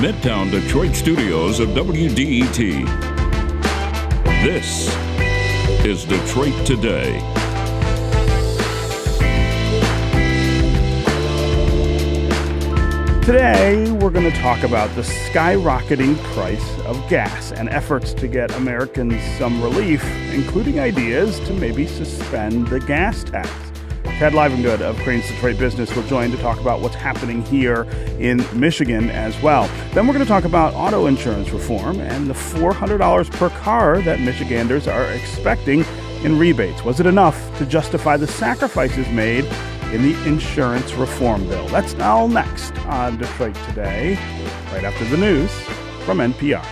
Midtown Detroit studios of WDET. This is Detroit Today. Today, we're going to talk about the skyrocketing price of gas and efforts to get Americans some relief, including ideas to maybe suspend the gas tax. Chad Livengood of Crain's Detroit Business will join to talk about what's happening here in Michigan as well. Then we're going to talk about auto insurance reform and the $400 per car that Michiganders are expecting in rebates. Was it enough to justify the sacrifices made in the insurance reform bill? That's all next on Detroit Today, right after the news from NPR.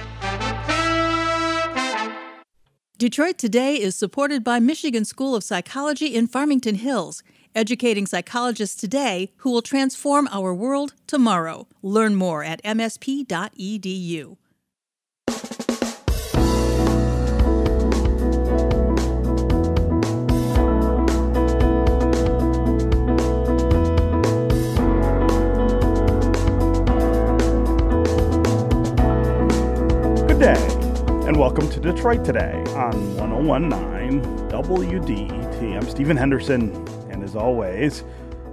Detroit Today is supported by Michigan School of Psychology in Farmington Hills educating psychologists today who will transform our world tomorrow. Learn more at msp.edu. Good day, and welcome to Detroit Today on 1019 WDET. I'm Stephen Henderson as always,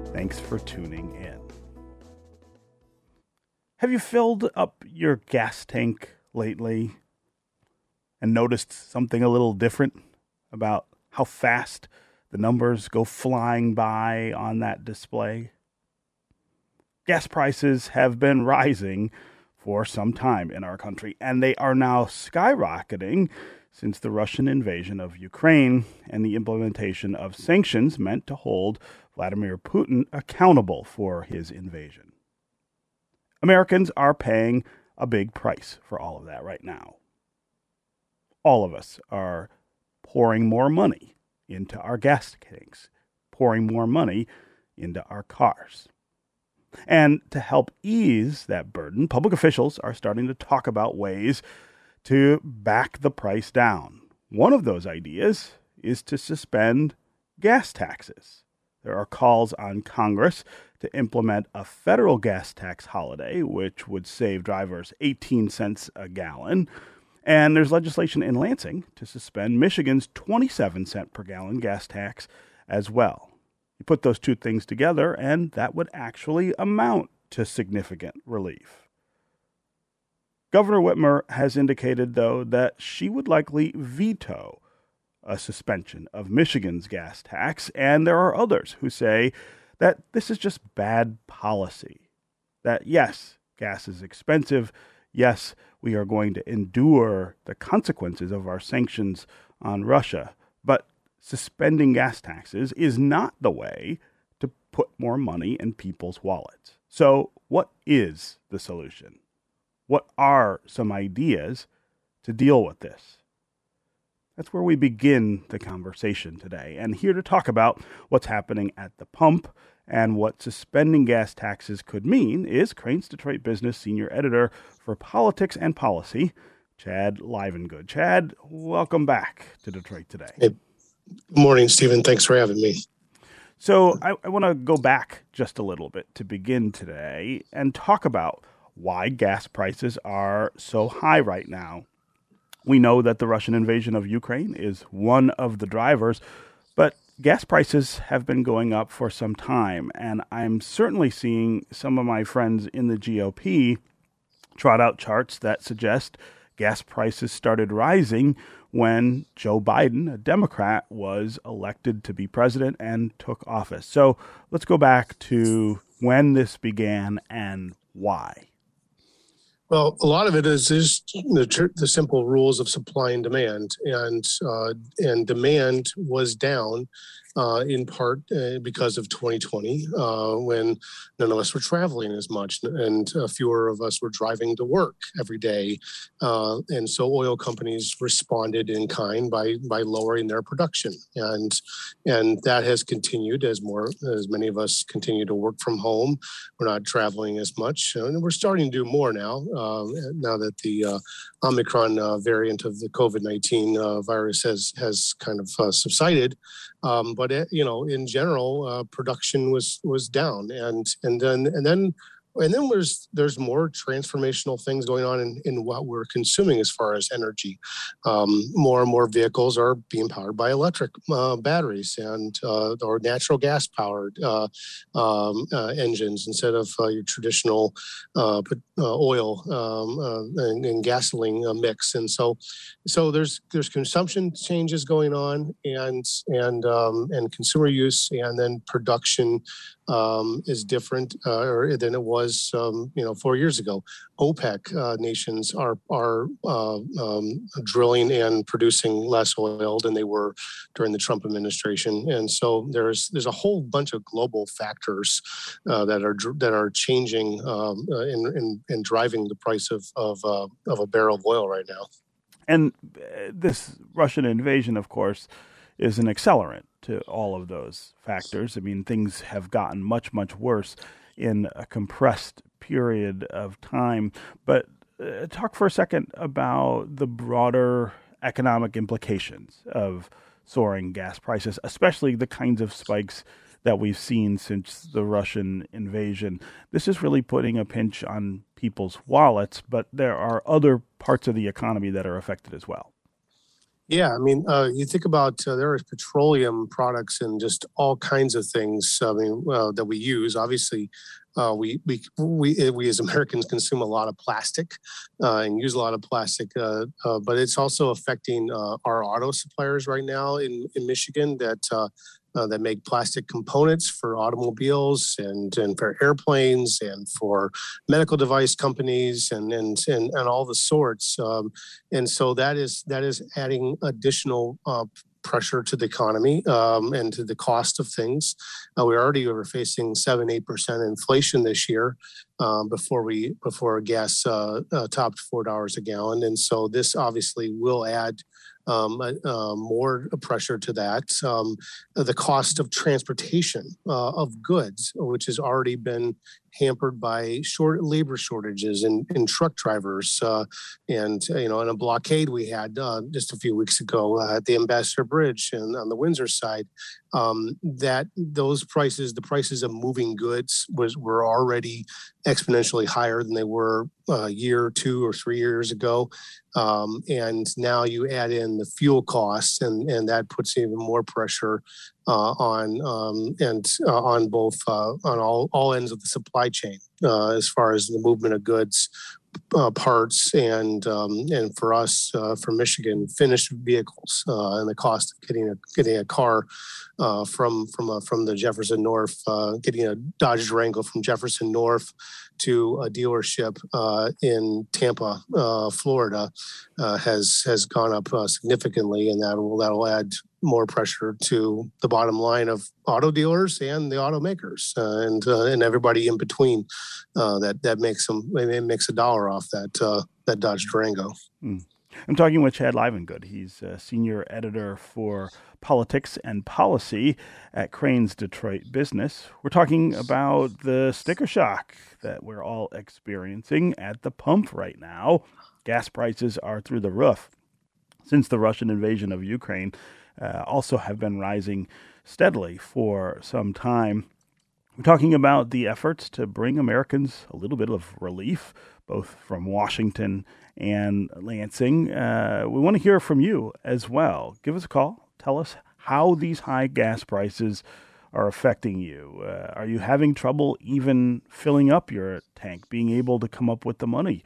thanks for tuning in. Have you filled up your gas tank lately and noticed something a little different about how fast the numbers go flying by on that display? Gas prices have been rising for some time in our country, and they are now skyrocketing since the Russian invasion of Ukraine and the implementation of sanctions meant to hold Vladimir Putin accountable for his invasion. Americans are paying a big price for all of that right now. All of us are pouring more money into our gas tanks, pouring more money into our cars. And to help ease that burden, public officials are starting to talk about ways to back the price down. One of those ideas is to suspend gas taxes. There are calls on Congress to implement a federal gas tax holiday, which would save drivers 18 cents a gallon. And there's legislation in Lansing to suspend Michigan's 27 cent per gallon gas tax as well. You put those two things together, and that would actually amount to significant relief. Governor Whitmer has indicated, though, that she would likely veto a suspension of Michigan's gas tax, and there are others who say that this is just bad policy. That, yes, gas is expensive. Yes, we are going to endure the consequences of our sanctions on Russia, but suspending gas taxes is not the way to put more money in people's wallets. So, what is the solution? What are some ideas to deal with this? That's where we begin the conversation today. And here to talk about what's happening at the pump and what suspending gas taxes could mean is Crain's Detroit Business Senior Editor for Politics and Policy, Chad Livengood. Chad, welcome back to Detroit today. Hey, good morning, Stephen. Thanks for having me. So, I, I want to go back just a little bit to begin today and talk about why gas prices are so high right now. We know that the Russian invasion of Ukraine is one of the drivers, but gas prices have been going up for some time, and I'm certainly seeing some of my friends in the GOP trot out charts that suggest gas prices started rising when Joe Biden, a Democrat, was elected to be president and took office. So let's go back to when this began and why. Well, a lot of it is is the, the simple rules of supply and demand, and uh, and demand was down uh, in part uh, because of 2020, uh, when none of us were traveling as much and uh, fewer of us were driving to work every day. Uh, and so oil companies responded in kind by by lowering their production, and and that has continued as more as many of us continue to work from home. We're not traveling as much, and we're starting to do more now. Um, now that the Omicron variant of the COVID 19 virus has has kind of subsided. Um, but it, you know, in general, uh, production was was down, and and then and then and then there's there's more transformational things going on in, in what we're consuming as far as energy. Um, more and more vehicles are being powered by electric uh, batteries and uh, or natural gas powered uh, um, uh, engines instead of uh, your traditional uh, oil um, and, and, gasoline mix. And so so there's there's consumption changes going on and and um, and consumer use and then production um, is different uh, than it was, um, you know, four years ago. OPEC uh, nations are are uh, um, drilling and producing less oil than they were during the Trump administration, and so there's there's a whole bunch of global factors uh, that are that are changing um, uh, in, in, in driving the price of of, uh, of a barrel of oil right now. And this Russian invasion, of course, is an accelerant to all of those factors. I mean, things have gotten much, much worse in a compressed period of time. But uh, talk for a second about the broader economic implications of soaring gas prices, especially the kinds of spikes that we've seen since the Russian invasion. This is really putting a pinch on people's wallets, but there are other parts of the economy that are affected as well. Yeah, I mean, uh, you think about uh, there are petroleum products and just all kinds of things. I mean, uh, that we use. Obviously, uh, we we we eh, we as Americans consume a lot of plastic uh, and use a lot of plastic, uh, but it's also affecting our auto suppliers right now in in Michigan. That uh, that make plastic components for automobiles and, and for airplanes and for medical device companies and and and, and all the sorts. Um, and so that is that is adding additional uh, pressure to the economy um, and to the cost of things. Uh, we already were facing seven, eight percent inflation this year um, before we before gas uh, uh, topped four dollars a gallon, and so this obviously will add um, uh, more pressure to that. Um, the cost of transportation uh, of goods, which has already been hampered by short labor shortages and, and truck drivers. Uh, and, you know, in a blockade we had uh, just a few weeks ago at the Ambassador Bridge and on the Windsor side, um, that those prices, the prices of moving goods was were already exponentially higher than they were a year, two or three years ago. Um, and now you add in the fuel costs and, and that puts even more pressure uh, on um, and uh, on both uh, on all, all ends of the supply chain uh, as far as the movement of goods uh, parts and um, and for us uh, for Michigan finished vehicles and the cost of getting a getting a car uh, from from uh, from the Jefferson North uh, getting a Dodge Durango from Jefferson North to a dealership in Tampa, Florida, has has gone up significantly, and that will that will add more pressure to the bottom line of auto dealers and the automakers uh, and uh, and everybody in between uh, that that makes them makes a dollar off that uh, that Dodge Durango. Mm. I'm talking with Chad Livengood. He's a senior editor for politics and policy at Crain's Detroit Business. We're talking about the sticker shock that we're all experiencing at the pump right now. Gas prices are through the roof. Since the Russian invasion of Ukraine, uh, also have been rising steadily for some time. We're talking about the efforts to bring Americans a little bit of relief, both from Washington and Lansing. Uh, we want to hear from you as well. Give us a call. Tell us how these high gas prices are affecting you. Uh, are you having trouble even filling up your tank, being able to come up with the money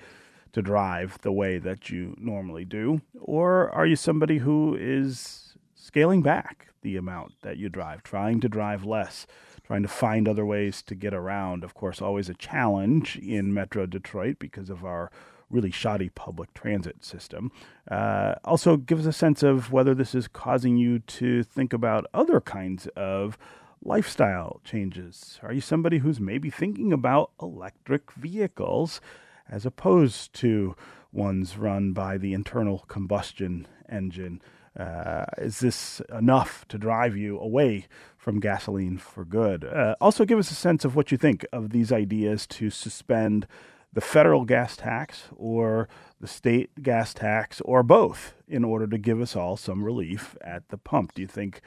to drive the way that you normally do? Or are you somebody who is scaling back the amount that you drive, trying to drive less, trying to find other ways to get around. Of course, always a challenge in Metro Detroit because of our really shoddy public transit system. Uh, also, gives us a sense of whether this is causing you to think about other kinds of lifestyle changes. Are you somebody who's maybe thinking about electric vehicles as opposed to ones run by the internal combustion engine? Uh, is this enough to drive you away from gasoline for good? Uh, also, give us a sense of what you think of these ideas to suspend the federal gas tax or the state gas tax or both in order to give us all some relief at the pump. Do you think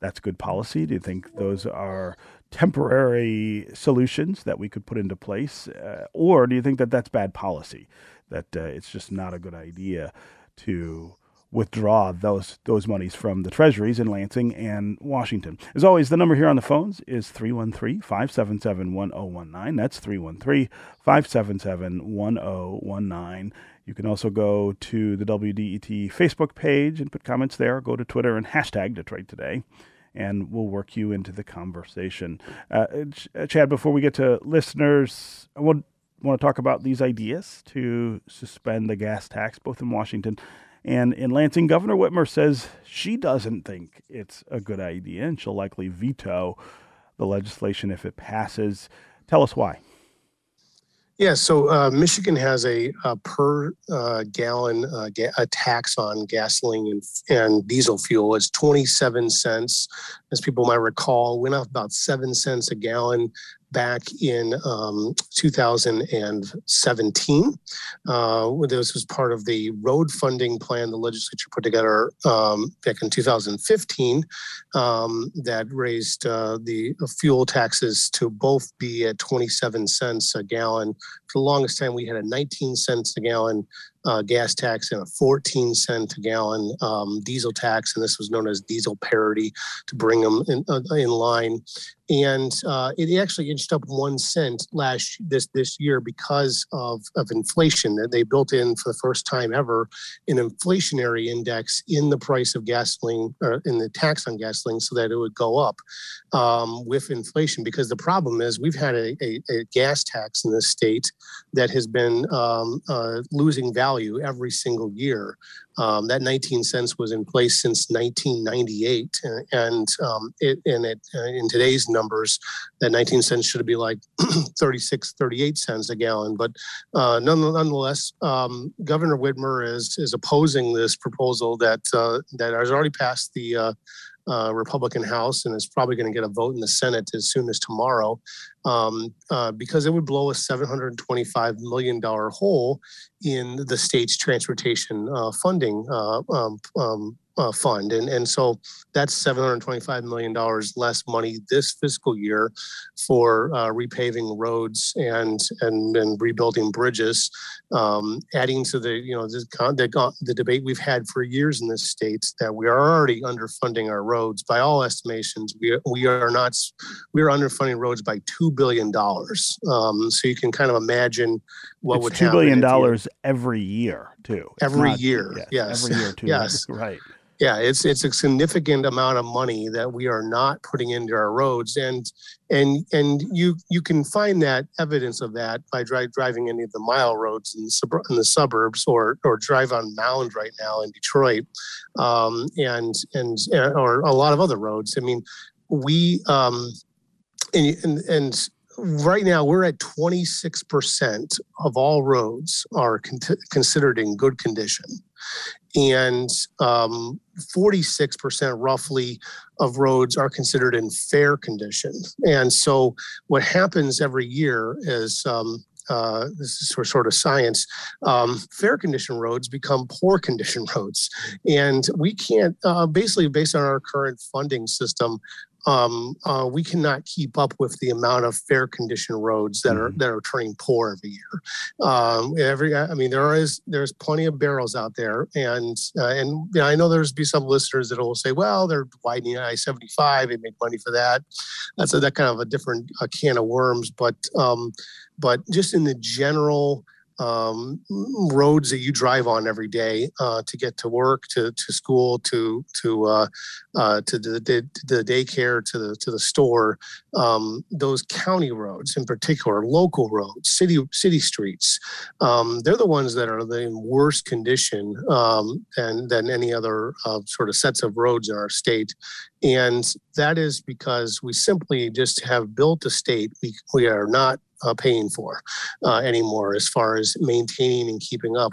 that's good policy? Do you think those are temporary solutions that we could put into place? Uh, or do you think that that's bad policy? That uh, it's just not a good idea to withdraw those those monies from the treasuries in Lansing and Washington. As always, the number here on the phones is 313-577-1019. That's 313-577-1019. You can also go to the WDET Facebook page and put comments there. Go to Twitter and hashtag Detroit Today and we'll work you into the conversation. Uh, uh Chad, before we get to listeners, I want, want to talk about these ideas to suspend the gas tax, both in Washington and in Lansing. Governor Whitmer says she doesn't think it's a good idea, and she'll likely veto the legislation if it passes. Tell us why. Yeah, so uh, Michigan has a, a per uh, gallon uh, ga- a tax on gasoline and, and, diesel fuel. It's 27 cents. As people might recall, went up about seven cents a gallon back in um, 2017. Uh, this was part of the road funding plan the legislature put together um, back in 2015 um, that raised uh, the fuel taxes to both be at 27 cents a gallon. For the longest time, we had a 19 cents a gallon uh, gas tax and a 14 cent a gallon um, diesel tax, and this was known as diesel parity to bring them in, uh, in line. And uh, it actually inched up one cent last this this year because of, of inflation. That they built in for the first time ever an inflationary index in the price of gasoline or in the tax on gasoline, so that it would go up um, with inflation. Because the problem is we've had a, a, a gas tax in this state that has been um, uh, losing value value every single year. Um, that 19 cents was in place since 1998, and um, it, and it uh, in today's numbers, that 19 cents should be like 36, 38 cents a gallon. But uh, nonetheless, um, Governor Whitmer is is opposing this proposal that uh, that has already passed the uh, Republican House and is probably going to get a vote in the Senate as soon as tomorrow, um, uh, because it would blow a $725 million hole in the state's transportation uh, funding uh, um, um, uh, fund. And, and so that's $725 million less money this fiscal year for uh, repaving roads and, and, and rebuilding bridges, um, adding to the, you know, the, the, the debate we've had for years in this state that we are already underfunding our roads. By all estimations, we, we are not, we are underfunding roads by $2 billion. Um, so you can kind of imagine what it's would $2 billion every year too. It's every not, year. Yes, yes. Every year too. yes. Right yeah it's it's a significant amount of money that we are not putting into our roads and and and you you can find that evidence of that by dri- driving any of the mile roads in the, sub- in the suburbs or or drive on mound right now in detroit um, and and or a lot of other roads. I mean we um and and, and right now we're at 26% of all roads are con- considered in good condition and um, 46% roughly of roads are considered in fair condition. And so what happens every year is um, uh, this is sort of science. Um, fair condition roads become poor condition roads, and we can't uh, basically based on our current funding system um, uh, we cannot keep up with the amount of fair condition roads that are mm-hmm. that are turning poor every year. Um, every, I mean, there is there's plenty of barrels out there, and uh, and you know, I know there's be some listeners that will say, well, they're widening I-75, they make money for that. That's a, that kind of a different uh, can of worms, but um, but just in the general um, roads that you drive on every day uh, to get to work, to, to school, to to uh, uh, to the, the, the daycare, to the to the store. Um, those county roads, in particular, local roads, city city streets, um, they're the ones that are in worse condition um, than than any other uh, sort of sets of roads in our state. And that is because we simply just have built a state we, we are not uh, paying for uh, anymore as far as maintaining and keeping up.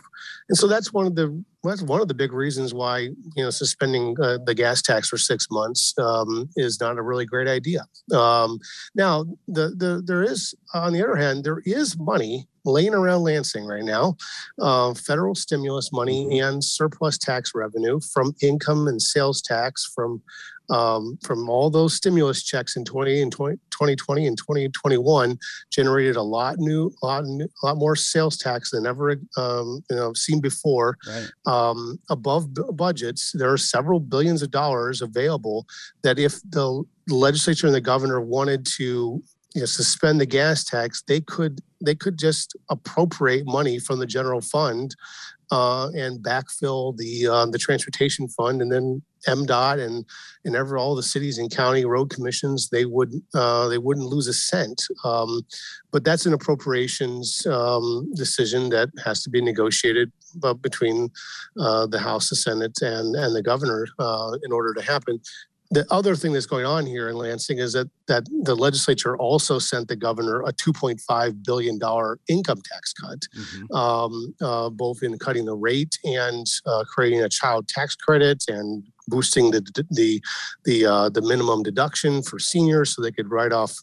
And so that's one of the that's one of the big reasons why you know suspending uh, the gas tax for six months um, is not a really great idea. Um, now, the, the there is on the other hand there is money laying around Lansing right now, uh, federal stimulus money mm-hmm. and surplus tax revenue from income and sales tax from um, from all those stimulus checks in 20 and 20, 2020 and 2021 generated a lot new, a lot, new, a lot more sales tax than ever um, you know seen before. Right. Um, above b- budgets, there are several billions of dollars available that if the legislature and the governor wanted to you know, suspend the gas tax, they could they could just appropriate money from the general fund uh, and backfill the uh, the transportation fund, and then MDOT and and ever all the cities and county road commissions they would uh, they wouldn't lose a cent. Um, but that's an appropriations um, decision that has to be negotiated uh, between uh, the House, the Senate, and and the governor uh, in order to happen the other thing that's going on here in Lansing is that that the legislature also sent the governor a 2.5 billion dollar income tax cut, mm-hmm. um, uh, both in cutting the rate and uh, creating a child tax credit and boosting the the the uh, the minimum deduction for seniors so they could write off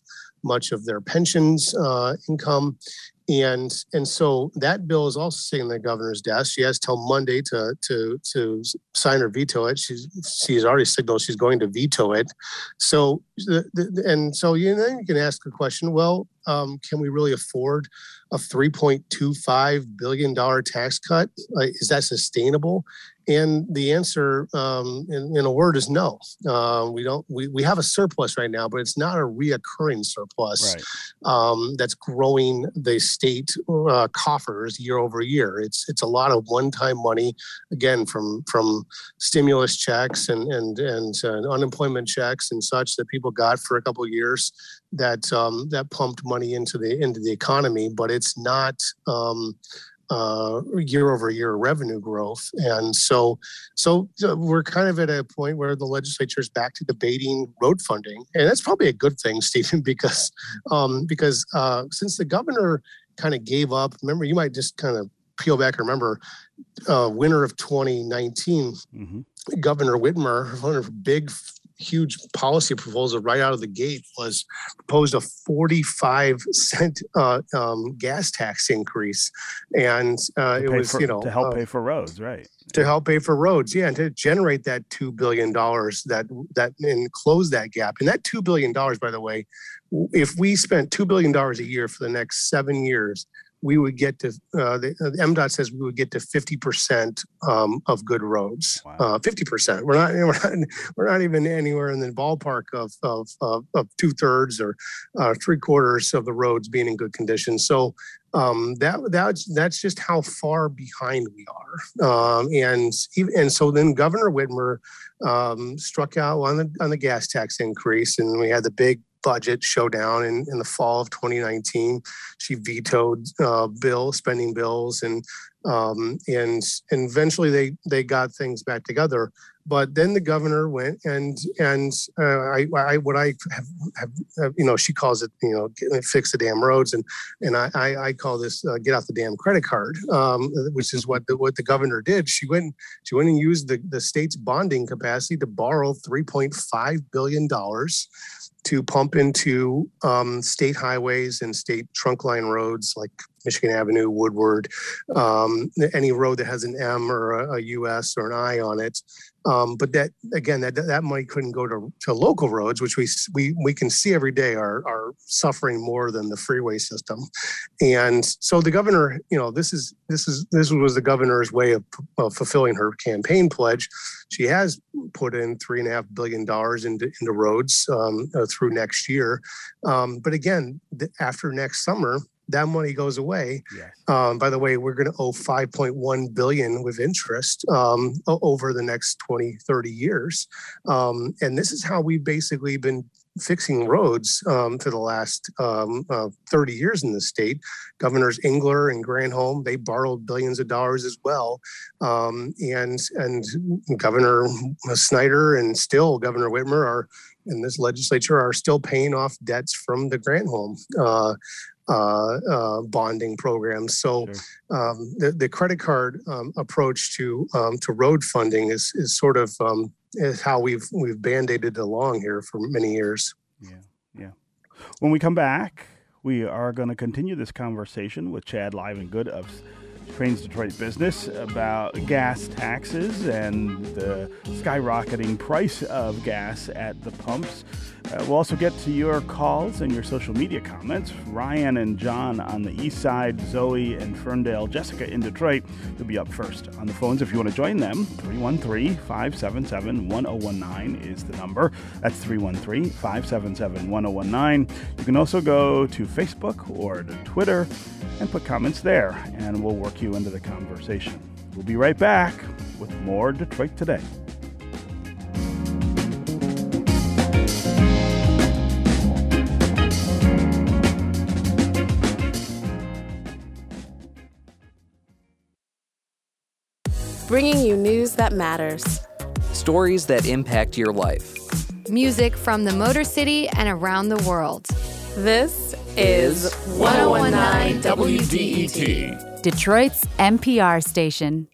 much of their pensions uh, income and and so that bill is also sitting on the governor's desk. She has till Monday to to to sign or veto it. She's she's already signaled she's going to veto it. So the, the, and so you know you can ask a question. Well, um, can we really afford a 3.25 billion dollar tax cut? Uh, is that sustainable? And the answer, um, in, in, a word, is no. Uh, we don't. We, we have a surplus right now, but it's not a reoccurring surplus right. um, that's growing the state uh, coffers year over year. It's it's a lot of one-time money, again from from stimulus checks and and and uh, unemployment checks and such that people got for a couple of years that um, that pumped money into the into the economy, but it's not um, uh, year over year revenue growth. And so, so we're kind of at a point where the legislature is back to debating road funding, and that's probably a good thing, Stephen, because um, because uh, since the governor kind of gave up, remember, you might just kind of peel back and remember uh, winter of 2019 mm-hmm. governor whitmer one of big huge policy proposal right out of the gate was proposed a 45 cent uh, um, gas tax increase, and uh, it was for, you know to help uh, pay for roads, right? To help pay for roads, yeah, and to generate that two billion dollars that that and close that gap. And that two billion dollars, by the way, if we spent two billion dollars a year for the next seven years, we would get to uh, the, uh, the MDOT says we would get to fifty percent um, of good roads. Uh, 50%. We're not, we're not we're not even anywhere in the ballpark of of of, of two thirds or uh, three quarters of the roads being in good condition. So um, that that's that's just how far behind we are. Um, and even, and so then Governor Whitmer um, struck out on the on the gas tax increase, and we had the big budget showdown in, in the fall of 2019. She vetoed uh, bill spending bills, and um, and and eventually they they got things back together. But then the governor went and and uh, I, I what I have, have, have, you know she calls it you know fix the damn roads and and I I, call this uh, get off the damn credit card, um, which is what the, what the governor did. She went she went and used the the state's bonding capacity to borrow 3.5 billion dollars to pump into um, state highways and state trunk line roads like Michigan Avenue, Woodward, um, any road that has an M or a, a US or an I on it. Um, but that again, that that money couldn't go to, to local roads, which we we we can see every day are are suffering more than the freeway system. And so the governor, you know, this is this is this was the governor's way of, of fulfilling her campaign pledge. She has put in three and a half billion dollars into into roads um, uh, through next year. Um, but again, th- after next summer, that money goes away. Yes. Um, by the way, we're going to owe 5.1 billion with interest um, over the next 20, 30 years. Um, and this is how we've basically been fixing roads um, for the last um, uh, 30 years in the state. Governors Engler and Granholm, they borrowed billions of dollars as well. Um, and, and Governor Snyder and still Governor Whitmer are in this legislature are still paying off debts from the Granholm uh, bonding programs. So sure. um, the, the credit card um, approach to um, to road funding is is sort of um, is how we've we've band-aided along here for many years. Yeah, yeah. When we come back, We are going to continue this conversation with Chad Livengood of Crain's Detroit Business about gas taxes and the skyrocketing price of gas at the pumps. Uh, we'll also get to your calls and your social media comments. Ryan and John on the east side, Zoe and Ferndale, Jessica in Detroit You'll be up first on the phones if you want to join them. 313 577 1019 is the number. That's 313 577 1019. You can also go to Facebook or to Twitter and put comments there, and we'll work you into the conversation. We'll be right back with more Detroit Today. Bringing you news that matters, stories that impact your life, music from the Motor City and around the world. This is 1019 WDET, Detroit's NPR station.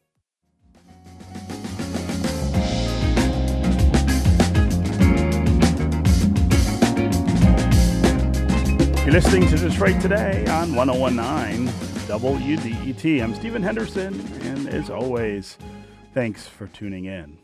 You're listening to Detroit Today on 1019 WDET. I'm Stephen Henderson, and as always, thanks for tuning in.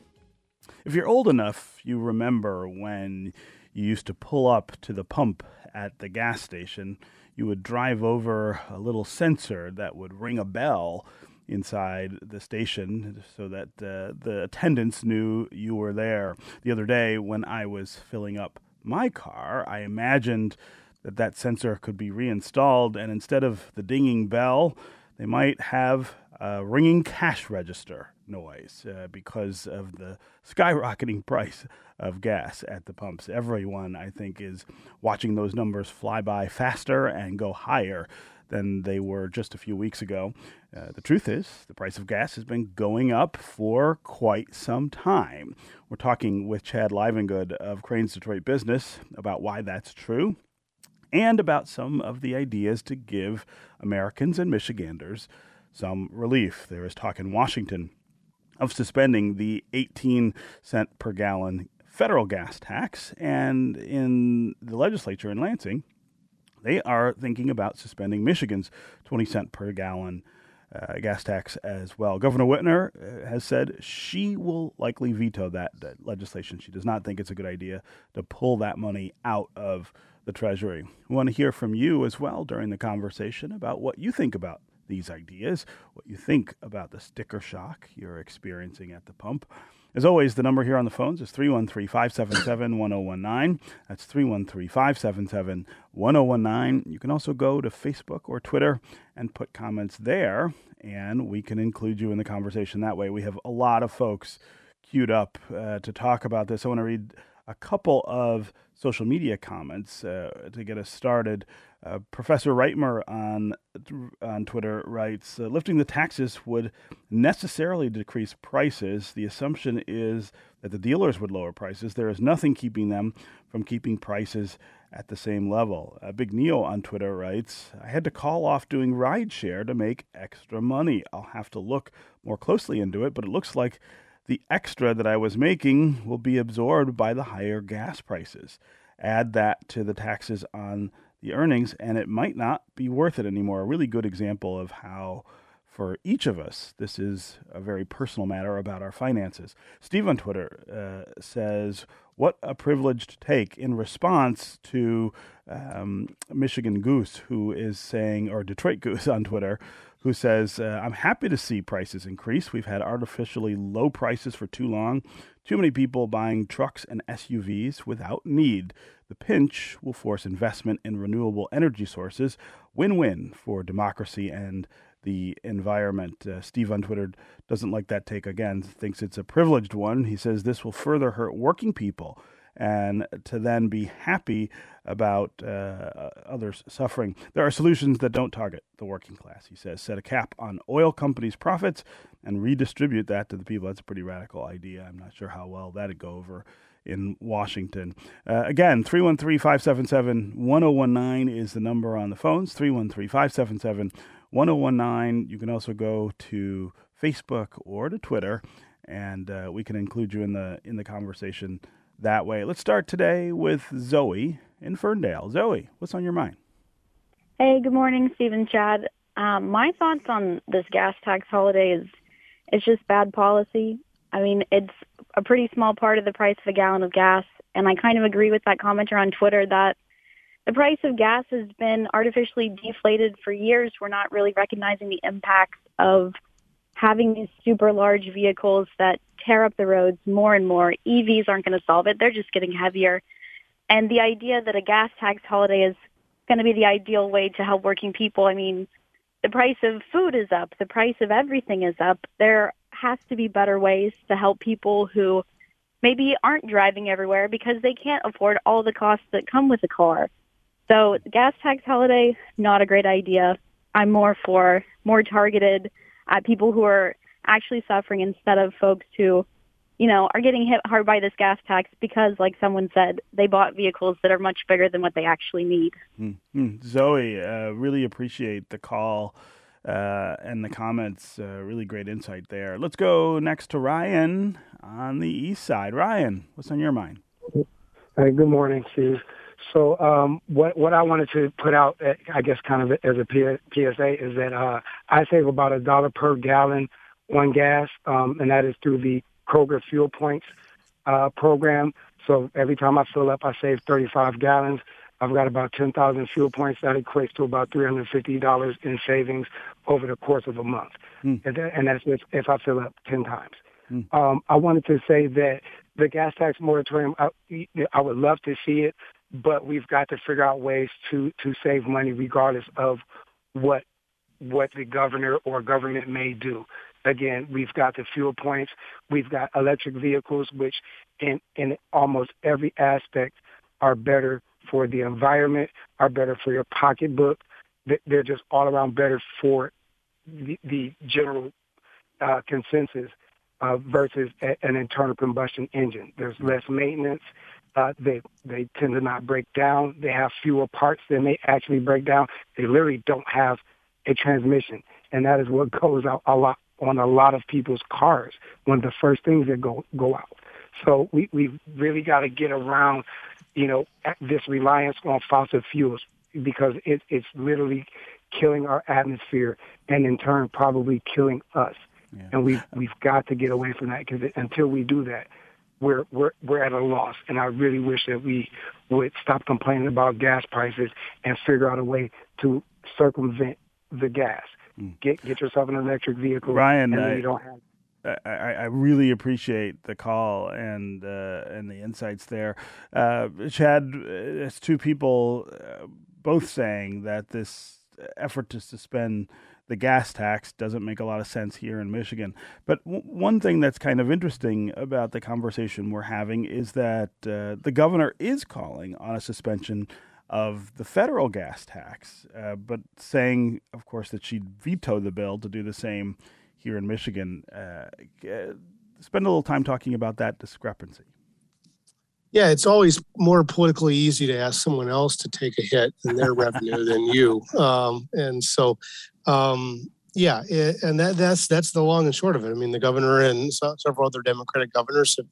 If you're old enough, you remember when you used to pull up to the pump at the gas station, you would drive over a little sensor that would ring a bell inside the station so that uh, the attendants knew you were there. The other day, when I was filling up my car, I imagined that that sensor could be reinstalled, and instead of the dinging bell, they might have a ringing cash register noise uh, because of the skyrocketing price of gas at the pumps. Everyone, I think, is watching those numbers fly by faster and go higher than they were just a few weeks ago. Uh, the truth is, the price of gas has been going up for quite some time. We're talking with Chad Livengood of Crain's Detroit Business about why that's true and about some of the ideas to give Americans and Michiganders some relief. There is talk in Washington of suspending the 18 cent per gallon federal gas tax, and in the legislature in Lansing, they are thinking about suspending Michigan's 20 cent per gallon uh, gas tax as well. Governor Whitmer uh, has said she will likely veto that, that legislation. She does not think it's a good idea to pull that money out of the Treasury. We want to hear from you as well during the conversation about what you think about these ideas, what you think about the sticker shock you're experiencing at the pump. As always, the number here on the phones is 313 577 1019. That's 313 577 1019. You can also go to Facebook or Twitter and put comments there, and we can include you in the conversation that way. We have a lot of folks queued up uh, to talk about this. I want to read a couple of social media comments uh, to get us started. Uh, Professor Reitmer on on Twitter writes, uh, "Lifting the taxes would necessarily decrease prices. The assumption is that the dealers would lower prices. There is nothing keeping them from keeping prices at the same level." Uh, Big Neo on Twitter writes, "I had to call off doing rideshare to make extra money. I'll have to look more closely into it, but it looks like." The extra that I was making will be absorbed by the higher gas prices. Add that to the taxes on the earnings, and it might not be worth it anymore. A really good example of how, for each of us, this is a very personal matter about our finances. Steve on Twitter uh, says, What a privileged take in response to um, Michigan Goose, who is saying, or Detroit Goose on Twitter, who says, uh, I'm happy to see prices increase. We've had artificially low prices for too long. Too many people buying trucks and SUVs without need. The pinch will force investment in renewable energy sources. Win win for democracy and the environment. Uh, Steve on Twitter doesn't like that take again, thinks it's a privileged one. He says this will further hurt working people and to then be happy about uh, others suffering. There are solutions that don't target the working class, he says. Set a cap on oil companies' profits and redistribute that to the people. That's a pretty radical idea. I'm not sure how well that'd go over in Washington. Uh, again, 313 577 1019 is the number on the phones 313 577 1019. You can also go to Facebook or to Twitter, and uh, we can include you in the in the conversation that way. Let's start today with Zoe in Ferndale. Zoe, what's on your mind? Hey, good morning, Stephen Chad. Um, my thoughts on this gas tax holiday is it's just bad policy. I mean, it's a pretty small part of the price of a gallon of gas, and I kind of agree with that commenter on Twitter that the price of gas has been artificially deflated for years. We're not really recognizing the impacts of having these super large vehicles that tear up the roads more and more. EVs aren't going to solve it. They're just getting heavier. And the idea that a gas tax holiday is going to be the ideal way to help working people, I mean, the price of food is up. The price of everything is up. There has to be better ways to help people who maybe aren't driving everywhere because they can't afford all the costs that come with a car. So gas tax holiday, not a great idea. I'm more for more targeted at people who are actually suffering instead of folks who, you know, are getting hit hard by this gas tax because, like someone said, they bought vehicles that are much bigger than what they actually need. Mm-hmm. Zoe, uh, really appreciate the call uh, and the comments. Uh, really great insight there. Let's go next to Ryan on the east side. Ryan, what's on your mind? Hey, good morning, Steve. So um, what what I wanted to put out, uh, I guess, kind of as a PSA, is that uh, I save about a dollar per gallon on gas, um, and that is through the Kroger Fuel Points uh, program. So every time I fill up, I save 35 gallons. I've got about 10,000 fuel points. That equates to about $350 in savings over the course of a month. Mm. And, that, and, that's if, if, I fill up 10 times. Mm. Um, I wanted to say that the gas tax moratorium, I, I would love to see it but we've got to figure out ways to to save money regardless of what what the governor or government may do. Again, we've got the fuel points, we've got electric vehicles, which in in almost every aspect are better for the environment, are better for your pocketbook. They're just all around better for the, the general uh, consensus uh, versus a, an internal combustion engine. There's less maintenance. Uh, they they tend to not break down. They have fewer parts than they actually break down. They literally don't have a transmission, and that is what goes out a lot on a lot of people's cars. One of the first things that go go out. So we we really got to get around, you know, this reliance on fossil fuels because it, it's literally killing our atmosphere and in turn probably killing us. Yeah. And we we've got to get away from that because until we do that, we're we're we're at a loss. And I really wish that we would stop complaining about gas prices and figure out a way to circumvent the gas. Mm. Get get yourself an electric vehicle, Ryan. And I, you don't have. I, I really appreciate the call and uh, and the insights there, uh, Chad. It's two people, uh, both saying that this effort to suspend the gas tax doesn't make a lot of sense here in Michigan. But w- one thing that's kind of interesting about the conversation we're having is that uh, the governor is calling on a suspension of the federal gas tax, uh, but saying, of course, that she'd veto the bill to do the same here in Michigan. Uh, spend a little time talking about that discrepancy. Yeah, it's always more politically easy to ask someone else to take a hit in their revenue than you. Um, and so um, yeah, it, and that, that's that's the long and short of it. I mean, the governor and so, several other Democratic governors have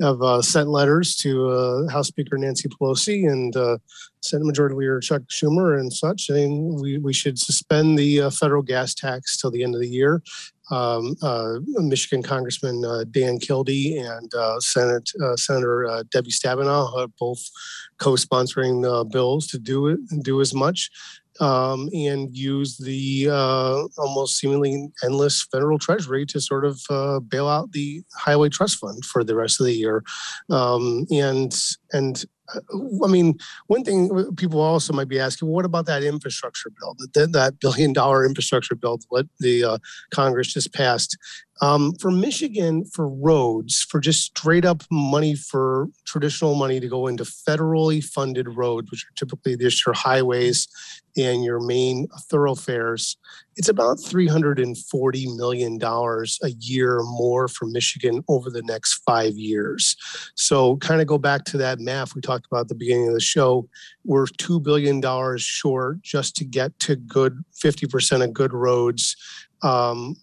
have uh, sent letters to uh, House Speaker Nancy Pelosi and uh, Senate Majority Leader Chuck Schumer and such, saying we, we should suspend the uh, federal gas tax till the end of the year. Um, uh, Michigan Congressman uh, Dan Kildee and Senate Senator Debbie Stabenow both co-sponsoring bills to do it, do as much um, and use the uh, almost seemingly endless federal treasury to sort of uh, bail out the highway trust fund for the rest of the year. Um, and and uh, I mean, one thing people also might be asking, what about that infrastructure bill, that, that billion dollar infrastructure bill that the uh, Congress just passed? Um, for Michigan, for roads, for just straight up money for traditional money to go into federally funded roads, which are typically just your highways and your main thoroughfares, it's about $340 million a year more for Michigan over the next five years. So, kind of go back to that math we talked about at the beginning of the show. We're $2 billion short just to get to good 50% of good roads um,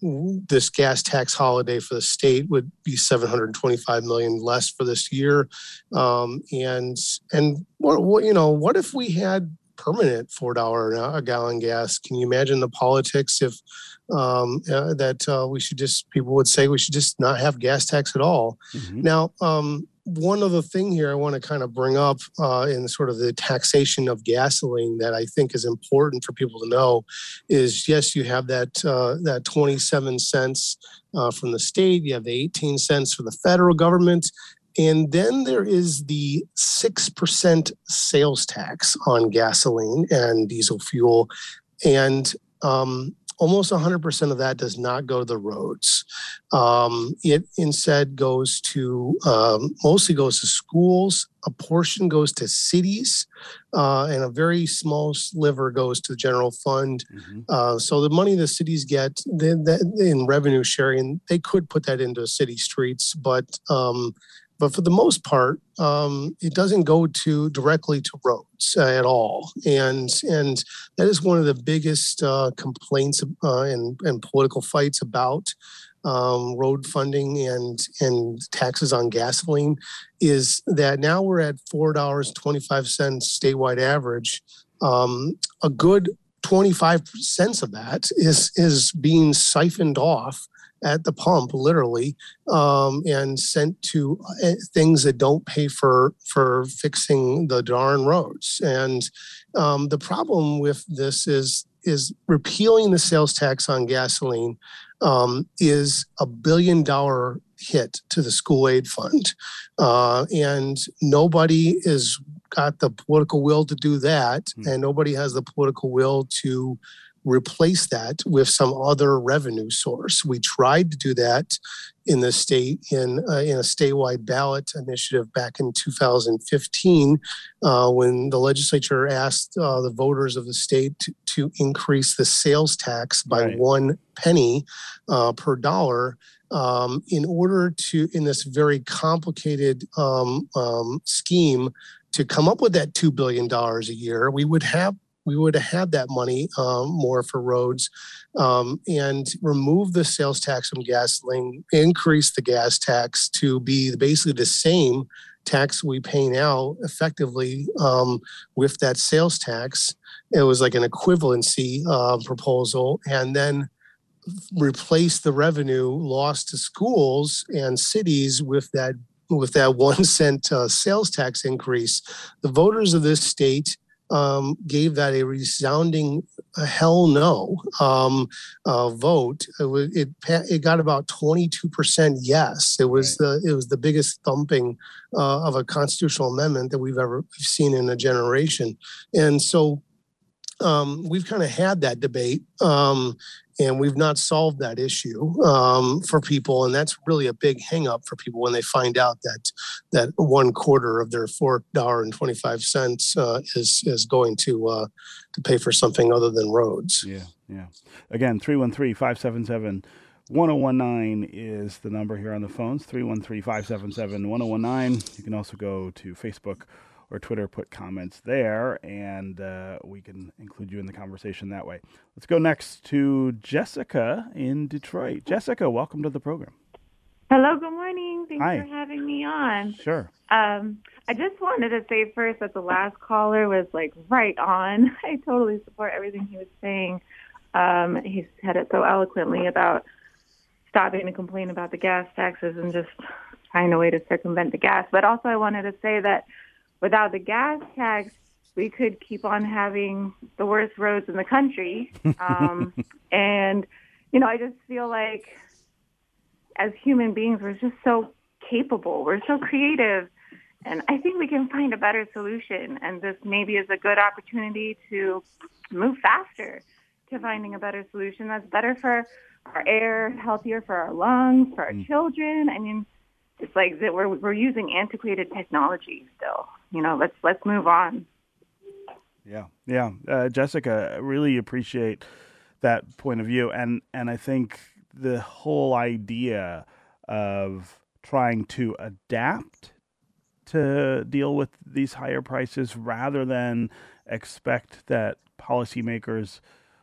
this gas tax holiday for the state would be 725 million less for this year. Um, and and what, what you know, what if we had permanent four dollar a gallon gas. Can you imagine the politics if um, uh, that uh, we should just people would say we should just not have gas tax at all? Mm-hmm. Now, um, one other thing here I want to kind of bring up uh, in sort of the taxation of gasoline that I think is important for people to know is yes, you have that uh, that 27 cents uh, from the state, you have the 18 cents for the federal government, and then there is the 6% sales tax on gasoline and diesel fuel. And um, almost 100% of that does not go to the roads. Um, it instead goes to, um, mostly goes to schools. A portion goes to cities, uh, and a very small sliver goes to the general fund. Mm-hmm. Uh, so the money the cities get they, they, in revenue sharing, they could put that into city streets, but um, but for the most part, um, it doesn't go to directly to roads uh, at all, and and that is one of the biggest uh, complaints uh, and and political fights about um, road funding and and taxes on gasoline is that now we're at four dollars twenty five cents statewide average. Um, a good 25 cents of that is is being siphoned off at the pump, literally, um, and sent to uh, things that don't pay for for fixing the darn roads. And um, the problem with this is is repealing the sales tax on gasoline um, is a billion dollar hit to the school aid fund, uh, and nobody is got the political will to do that, mm. and nobody has the political will to replace that with some other revenue source. We tried to do that in the state in uh, in a statewide ballot initiative back in 2015 uh, when the legislature asked uh, the voters of the state to, to, increase the sales tax by right. one penny uh, per dollar um, in order to in this very complicated um, um, scheme to come up with that $2 billion a year we would have we would have had that money um, more for roads um, and remove the sales tax from gasoline, increase the gas tax to be basically the same tax we pay now effectively um, with that sales tax. It was like an equivalency uh, proposal, and then replace the revenue lost to schools and cities with that with that one cent uh, sales tax increase. The voters of this state um, gave that a resounding uh, hell no um, uh, vote. It, it, it got about twenty two percent yes. It was right. the it was the biggest thumping uh, of a constitutional amendment that we've ever seen in a generation, and so um, we've kind of had that debate um, and we've not solved that issue um, for people and that's really a big hangup for people when they find out that that one quarter of their four dollar and 25 cents uh, is is going to uh, to pay for something other than roads. Yeah yeah. Again 313-577 1019 is the number here on the phones 313-577-1019 you can also go to facebook or Twitter, put comments there, and uh, we can include you in the conversation that way. Let's go next to Jessica in Detroit. Jessica, welcome to the program. Hello, good morning. Thanks Hi. for having me on. Sure. Um, I just wanted to say first that the last caller was like right on. I totally support everything he was saying. Um, he said it so eloquently about stopping to complain about the gas taxes and just find a way to circumvent the gas. But also, I wanted to say that without the gas tax, we could keep on having the worst roads in the country. Um, and, you know, I just feel like as human beings, we're just so capable, we're so creative. And I think we can find a better solution. And this maybe is a good opportunity to move faster to finding a better solution that's better for our air, healthier for our lungs, for our mm. children. I mean, it's like that we're we're using antiquated technology still. You know, let's let's move on. Yeah, yeah, uh, Jessica, I really appreciate that point of view, and and I think the whole idea of trying to adapt to deal with these higher prices rather than expect that policymakers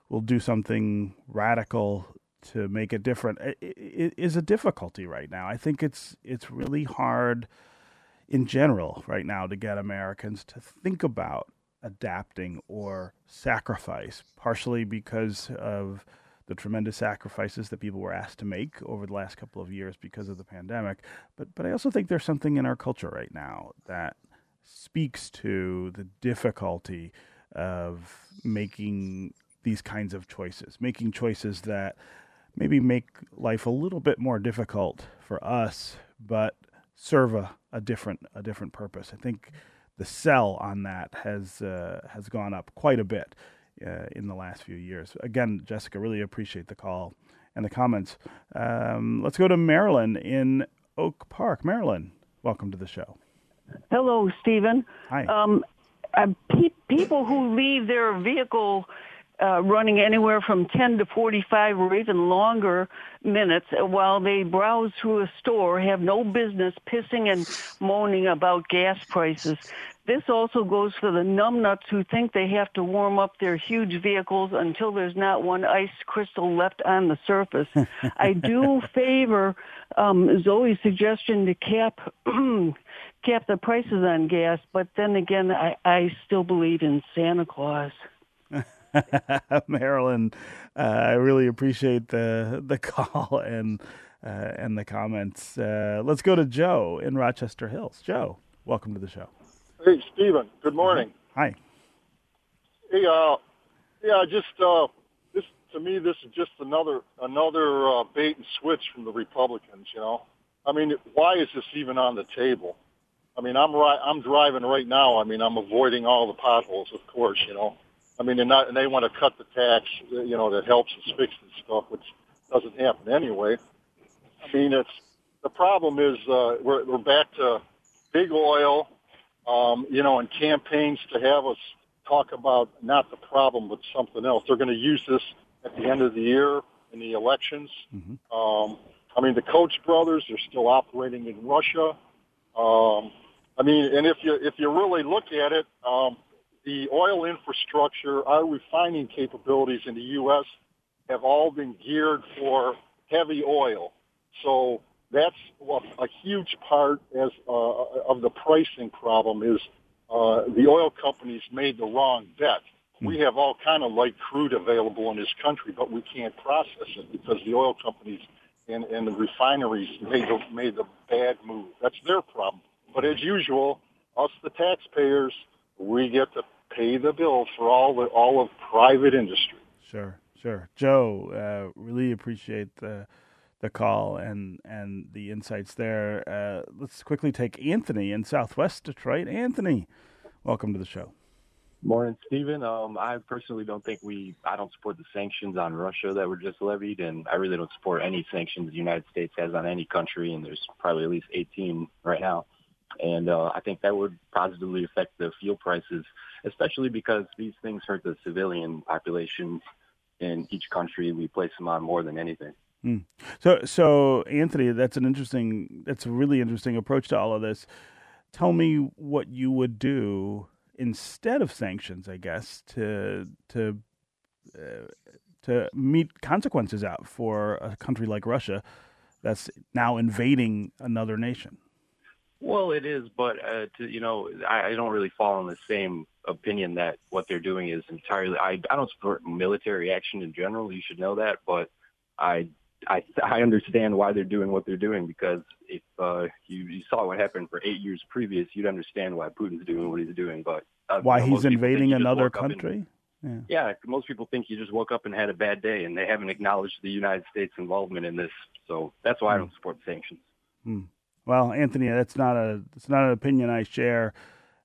will do something radical to make it different it is a difficulty right now. I think it's it's really hard in general right now to get Americans to think about adapting or sacrifice, partially because of the tremendous sacrifices that people were asked to make over the last couple of years because of the pandemic. But but I also think there's something in our culture right now that speaks to the difficulty of making these kinds of choices, making choices that maybe make life a little bit more difficult for us, but serve a, a different a different purpose. I think the sell on that has uh, has gone up quite a bit uh, in the last few years. Again, Jessica, really appreciate the call and the comments. Um, let's go to Marilyn in Oak Park. Marilyn, welcome to the show. Hello, Stephen. Hi. Um, uh, pe- people who leave their vehicle uh, running anywhere from 10 to 45 or even longer minutes while they browse through a store have no business pissing and moaning about gas prices. This also goes for the numbnuts who think they have to warm up their huge vehicles until there's not one ice crystal left on the surface. I do favor um, Zoe's suggestion to cap cap the prices on gas, but then again, I, I still believe in Santa Claus. Marilyn, uh, I really appreciate the the call and uh, and the comments. Uh, let's go to Joe in Rochester Hills. Joe, welcome to the show. Hey, Stephen. Good morning. Hi. Hey, uh, yeah, just uh, this to me, this is just another another uh, bait and switch from the Republicans. You know, I mean, why is this even on the table? I mean, I'm right. I'm driving right now. I mean, I'm avoiding all the potholes, of course. You know, I mean, and, not, and they want to cut the tax. You know, that helps us fix this stuff, which doesn't happen anyway. I mean, it's the problem is uh, we're we're back to big oil. Um, you know, and campaigns to have us talk about not the problem but something else. They're going to use this at the end of the year in the elections. Mm-hmm. Um, I mean, the Koch brothers are still operating in Russia. Um, I mean, and if you if you really look at it, um, the oil infrastructure, our refining capabilities in the U.S. have all been geared for heavy oil. So that's a huge part as uh, of the pricing problem is uh, the oil companies made the wrong bet. We have all kind of light crude available in this country, but we can't process it because the oil companies and, and the refineries made the, made the bad move. That's their problem. But as usual, us the taxpayers, we get to pay the bill for all the all of private industry. Sure, sure. Joe, uh, really appreciate the the call and and the insights there. Uh, let's quickly take Anthony in Southwest Detroit. Anthony, welcome to the show. Morning, Stephen. Um, I personally don't think we, I don't support the sanctions on Russia that were just levied, and I really don't support any sanctions the United States has on any country, and there's probably at least 18 right now. And uh, I think that would positively affect the fuel prices, especially because these things hurt the civilian populations in each country. We place them on more than anything. Hmm. So, so Anthony, that's an interesting, that's a really interesting approach to all of this. Tell me what you would do instead of sanctions, I guess, to to uh, to meet consequences out for a country like Russia that's now invading another nation. Well, it is, but uh, to, you know, I, I don't really fall on the same opinion that what they're doing is entirely. I I don't support military action in general. You should know that, but I I I understand why they're doing what they're doing because if uh, you you saw what happened for eight years previous, you'd understand why Putin's doing what he's doing. But uh, why you know, he's invading another and- country? yeah. yeah, most people think you just woke up and had a bad day, and they haven't acknowledged the United States' involvement in this. So that's why I don't support sanctions. Hmm. Well, Anthony, that's not a it's not an opinion I share,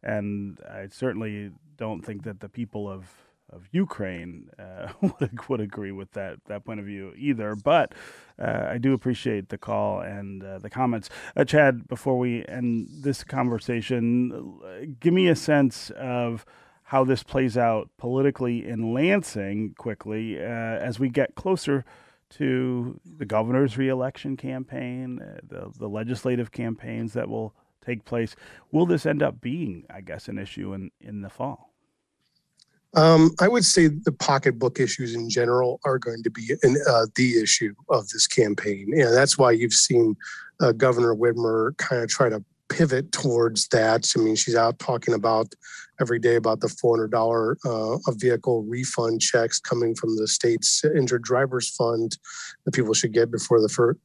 and I certainly don't think that the people of of Ukraine uh, would would agree with that that point of view either. But uh, I do appreciate the call and uh, the comments, uh, Chad. Before we end this conversation, uh, give me a sense of how this plays out politically in Lansing quickly uh, as we get closer to the governor's reelection campaign, uh, the the legislative campaigns that will take place. Will this end up being, I guess, an issue in in the fall? Um, I would say the pocketbook issues in general are going to be an, uh, the issue of this campaign. And that's why you've seen uh, Governor Whitmer kind of try to pivot towards that. I mean, she's out talking about every day about the $400 uh, a vehicle refund checks coming from the state's injured drivers fund that people should get before the first,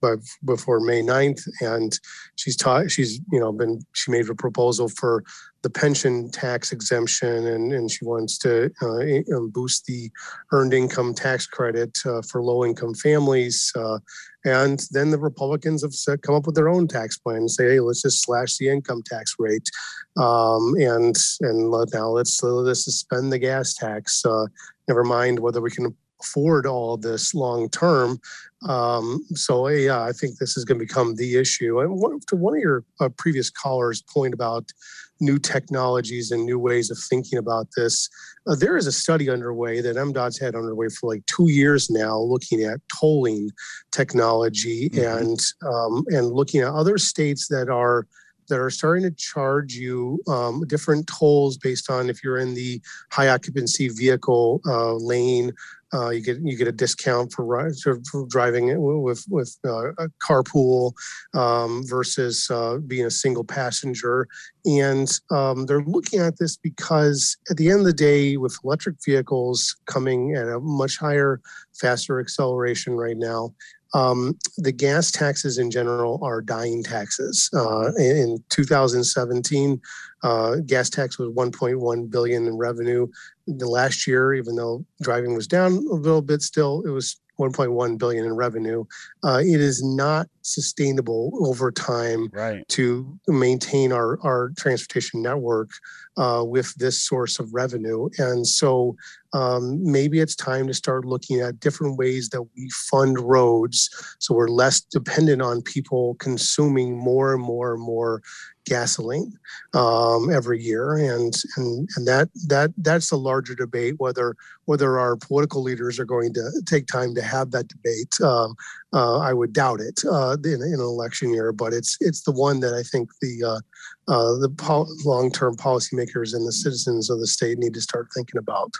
before May 9th. And she's taught, she's, you know, been, she made a proposal for the pension tax exemption and, and she wants to uh, boost the earned income tax credit uh, for low income families. Uh, and then the Republicans have come up with their own tax plan and say, hey, let's just slash the income tax rate. Um, and and now let's, let's suspend the gas tax. Uh, never mind whether we can afford all this long term. Um, so yeah, I think this is going to become the issue. And one, to one of your uh, previous callers' point about new technologies and new ways of thinking about this, uh, there is a study underway that MDOT's had underway for like two years now, looking at tolling technology mm-hmm. and um, and looking at other states that are that are starting to charge you um, different tolls based on if you're in the high occupancy vehicle uh, lane uh, you get you get a discount for, for driving with with uh, a carpool um, versus uh, being a single passenger, and um, they're looking at this because at the end of the day, with electric vehicles coming at a much higher, faster acceleration right now, um, the gas taxes in general are dying taxes. Uh, in 2017, uh, gas tax was 1.1 billion in revenue. The last year, even though driving was down a little bit, still it was 1.1 billion in revenue. Uh, it is not sustainable over time right. to maintain our, our transportation network uh, with this source of revenue. And so um, maybe it's time to start looking at different ways that we fund roads so we're less dependent on people consuming more and more and more gasoline um, every year, and and and that that that's a larger debate whether whether our political leaders are going to take time to have that debate. Um, uh, I would doubt it uh, in, in, an election year, but it's it's the one that I think the uh, uh the pol- long term policymakers and the citizens of the state need to start thinking about.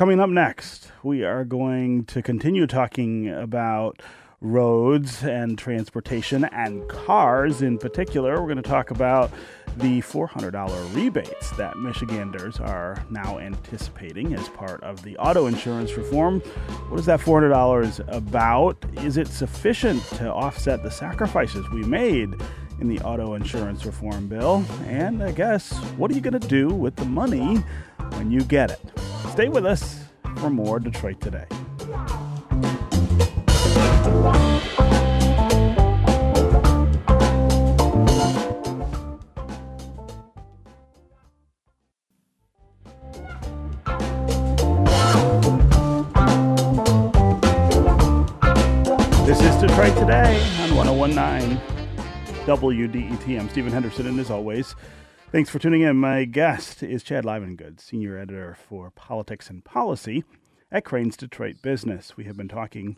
Coming up next, we are going to continue talking about roads and transportation and cars in particular. We're going to talk about the $400 rebates that Michiganders are now anticipating as part of the auto insurance reform. What is that $400 about? Is it sufficient to offset the sacrifices we made in the auto insurance reform bill? And I guess, what are you going to do with the money when you get it? Stay with us for more Detroit Today. This is Detroit Today on 1019 WDET. I'm Stephen Henderson, and as always, thanks for tuning in. My guest is Chad Livengood, Senior Editor for Politics and Policy at Crain's Detroit Business. We have been talking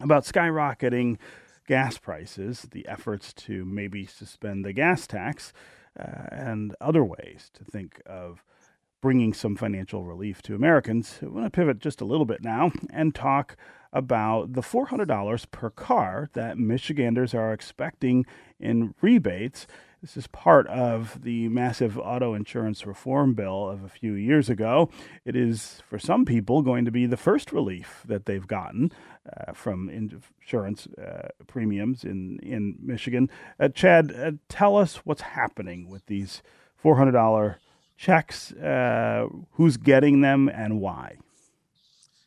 about skyrocketing gas prices, the efforts to maybe suspend the gas tax, uh, and other ways to think of bringing some financial relief to Americans. I want to pivot just a little bit now and talk about the $400 per car that Michiganders are expecting in rebates this is part of the massive auto insurance reform bill of a few years ago. It is, for some people, going to be the first relief that they've gotten uh, from insurance uh, premiums in, in Michigan. Uh, Chad, uh, tell us what's happening with these $400 checks, uh, who's getting them, and why.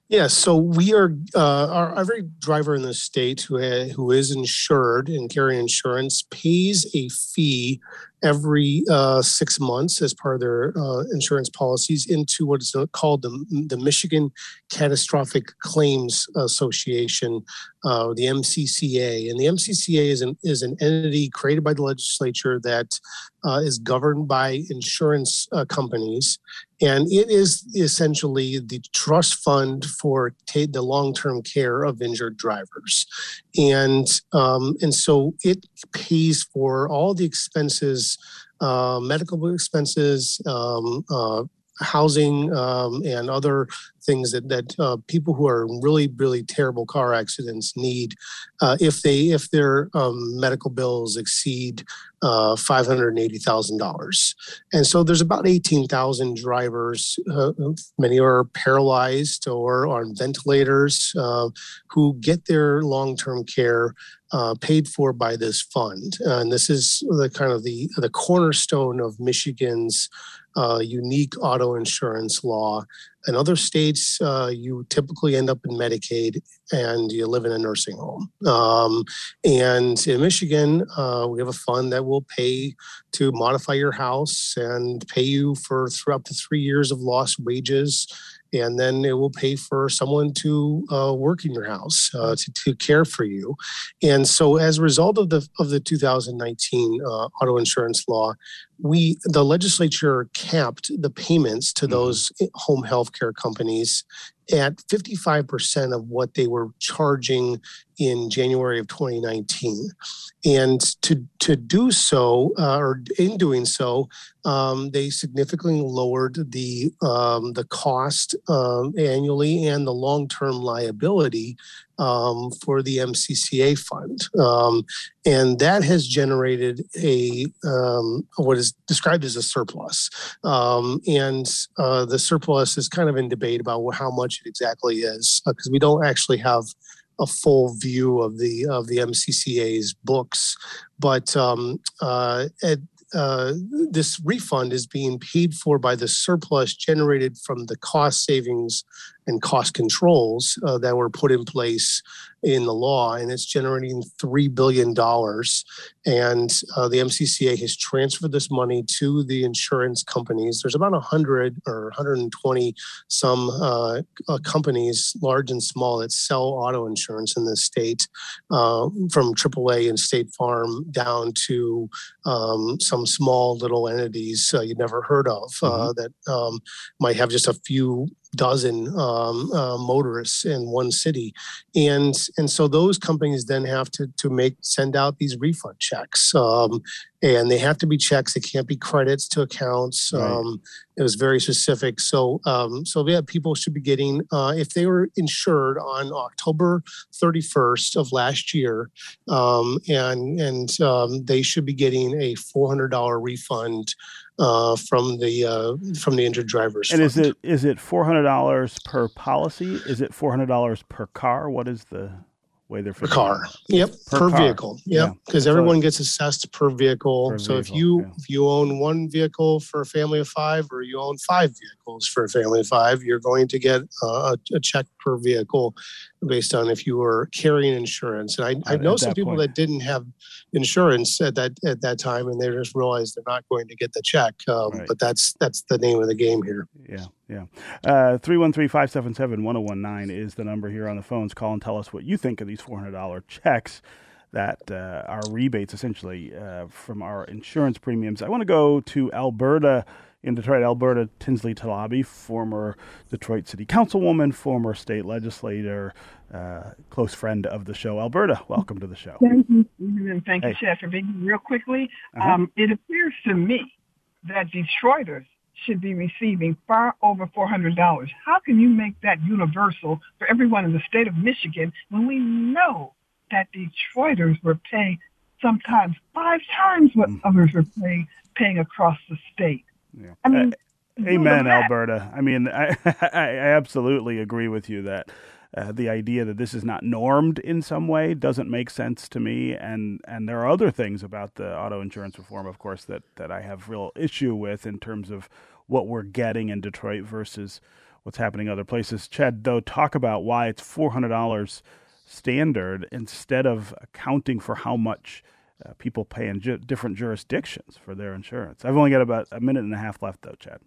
Yeah, so we are uh, our, every driver in the state who ha, who is insured and carry insurance pays a fee every uh, six months as part of their uh, insurance policies into what is called the, the Michigan Catastrophic Claims Association, uh, the MCCA. And the MCCA is an, is an entity created by the legislature that uh, is governed by insurance uh, companies. And it is essentially the trust fund for t- the long term care of injured drivers. And, um, and so it pays for all the expenses uh, medical expenses, um, uh, housing um, and other things that that uh, people who are in really really terrible car accidents need uh, if they if their um, medical bills exceed uh, five hundred eighty thousand dollars, and so there's about eighteen thousand drivers. Uh, many are paralyzed or on ventilators who get their long term care uh, paid for by this fund, and this is the kind of the the cornerstone of Michigan's uh, unique auto insurance law. In other states, uh, you typically end up in Medicaid and you live in a nursing home. Um, and in Michigan, uh, we have a fund that will pay to modify your house and pay you for th- up to three years of lost wages and then it will pay for someone to uh, work in your house uh, to, to care for you. And so, as a result of the of the 2019 uh, auto insurance law, we the legislature capped the payments to those home health care companies at 55% of what they were charging in January of 2019. And to, to do so, uh, or in doing so, um, they significantly lowered the, um, the cost um, annually and the long term liability um, for the MCCA fund. Um, and that has generated a um, what is described as a surplus. Um, and uh, the surplus is kind of in debate about how much it exactly is because uh, we don't actually have a full view of the of the MCCA's books. But um, uh, at, uh, this refund is being paid for by the surplus generated from the cost savings and cost controls uh, that were put in place in the law, and it's generating $3 billion. And uh, the MCCA has transferred this money to the insurance companies. There's about 100 or 120 some uh, uh, companies, large and small, that sell auto insurance in this state, uh, from AAA and State Farm down to um, some small little entities uh, you'd never heard of uh, mm-hmm. that um, might have just a few dozen um, uh, motorists in one city, and and so those companies then have to to make send out these refund checks, um, and they have to be checks. It can't be credits to accounts. Right. Um, it was very specific. So um, so yeah, people should be getting uh, if they were insured on October 31st of last year, um, and and um, they should be getting a $400 refund uh, from the uh, from the injured drivers. And fund. is it is it four hundred dollars per policy? Is it four hundred dollars per car? What is the way they're per car? Yep, per, per vehicle. Yep, because yeah. everyone gets assessed per vehicle. Per so vehicle. if you yeah. if you own one vehicle for a family of five, or you own five vehicles for a family of five, you're going to get uh, a, a check per vehicle based on if you were carrying insurance. And I, I know some people point. that didn't have insurance at that at that time, and they just realized they're not going to get the check. Um, right. But that's that's the name of the game here. Yeah, yeah. Uh, three one three five seven seven one zero one nine is the number here on the phones. Call and tell us what you think of these four hundred dollar checks that uh, are rebates essentially uh, from our insurance premiums. I want to go to Alberta in Detroit, Alberta, Tinsley Talabi, former Detroit City Councilwoman, former state legislator, uh, close friend of the show. Alberta, welcome to the show. Thank you, thank hey. you, Chef, for being here. Real quickly, uh-huh. um, it appears to me that Detroiters should be receiving far over $400. How can you make that universal for everyone in the state of Michigan when we know that Detroiters were paying sometimes five times what mm. others were paying, paying across the state? Yeah. I mean, uh, amen, Alberta. I mean, I, I absolutely agree with you that uh, the idea that this is not normed in some way doesn't make sense to me. And and there are other things about the auto insurance reform, of course, that that I have real issue with in terms of what we're getting in Detroit versus what's happening other places. Chad, though, talk about why it's four hundred dollars standard instead of accounting for how much uh, people pay in ju- different jurisdictions for their insurance. I've only got about a minute and a half left, though, Chad.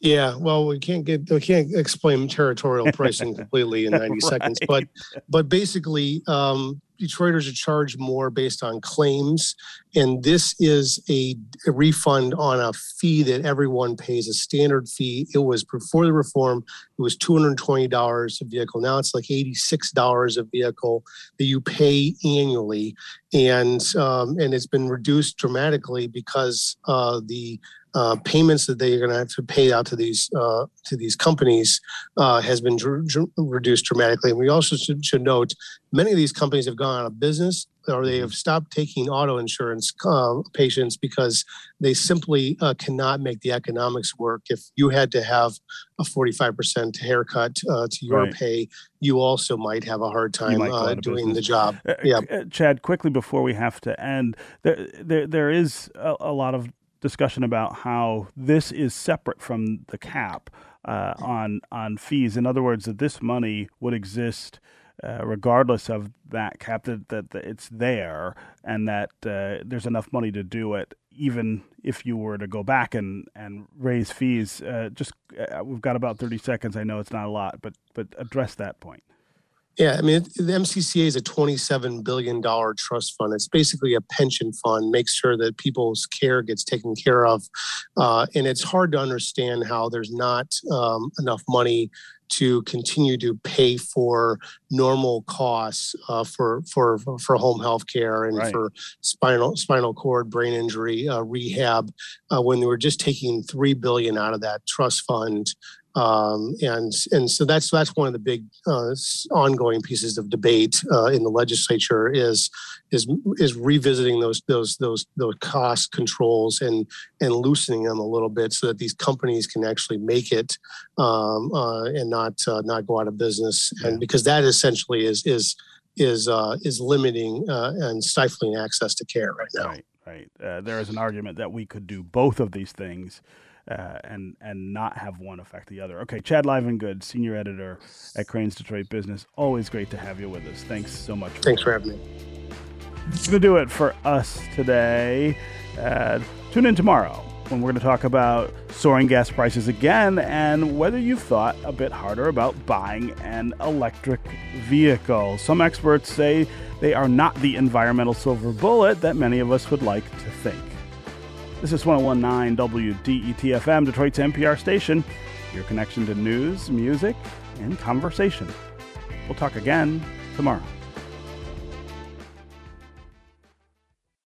Yeah, well, we can't get we can't explain territorial pricing completely in ninety right. seconds, but but basically, um, Detroiters are charged more based on claims, and this is a, a, refund on a fee that everyone pays a standard fee. It was before the reform, it was two hundred twenty dollars a vehicle. Now it's like eighty six dollars a vehicle that you pay annually, and um, and it's been reduced dramatically because uh, the uh, payments that they are going to have to pay out to these uh, to these companies uh, has been dr- dr- reduced dramatically. And we also should, should, note many of these companies have gone out of business or they have stopped taking auto insurance uh, patients because they simply uh, cannot make the economics work. If you had to have a 45% haircut uh, to your right. pay, you also might have a hard time uh, doing the job. Yeah. Chad, quickly before we have to end, there, there, there is a, a lot of discussion about how this is separate from the cap uh, on on fees. In other words, that this money would exist uh, regardless of that cap, that, that, that, it's there and that uh, there's enough money to do it, even if you were to go back and, and raise fees. Uh, just uh, we've got about 30 seconds. I know it's not a lot, but but address that point. Yeah, I mean, the MCCA is a $27 billion trust fund. It's basically a pension fund, makes sure that people's care gets taken care of. Uh, and it's hard to understand how there's not um, enough money to continue to pay for normal costs uh, for for for home health care and right. for spinal spinal cord brain injury uh, rehab uh, when they were just taking three billion out of that trust fund um, and and so that's that's one of the big uh, ongoing pieces of debate uh, in the legislature is is is revisiting those those those those cost controls and and loosening them a little bit so that these companies can actually make it um, uh, and not uh, not go out of business and because that essentially is is is uh, is limiting uh, and stifling access to care right now. Right, right. there is an argument that we could do both of these things uh, and and not have one affect the other. Okay, Chad Livengood, senior editor at Crain's Detroit Business. Always great to have you with us. Thanks so much. For Thanks for having me. That's going to do it for us today. Uh, tune in tomorrow when we're going to talk about soaring gas prices again and whether you've thought a bit harder about buying an electric vehicle. Some experts say they are not the environmental silver bullet that many of us would like to think. This is 1019 WDETFM, Detroit's NPR station, your connection to news, music, and conversation. We'll talk again tomorrow.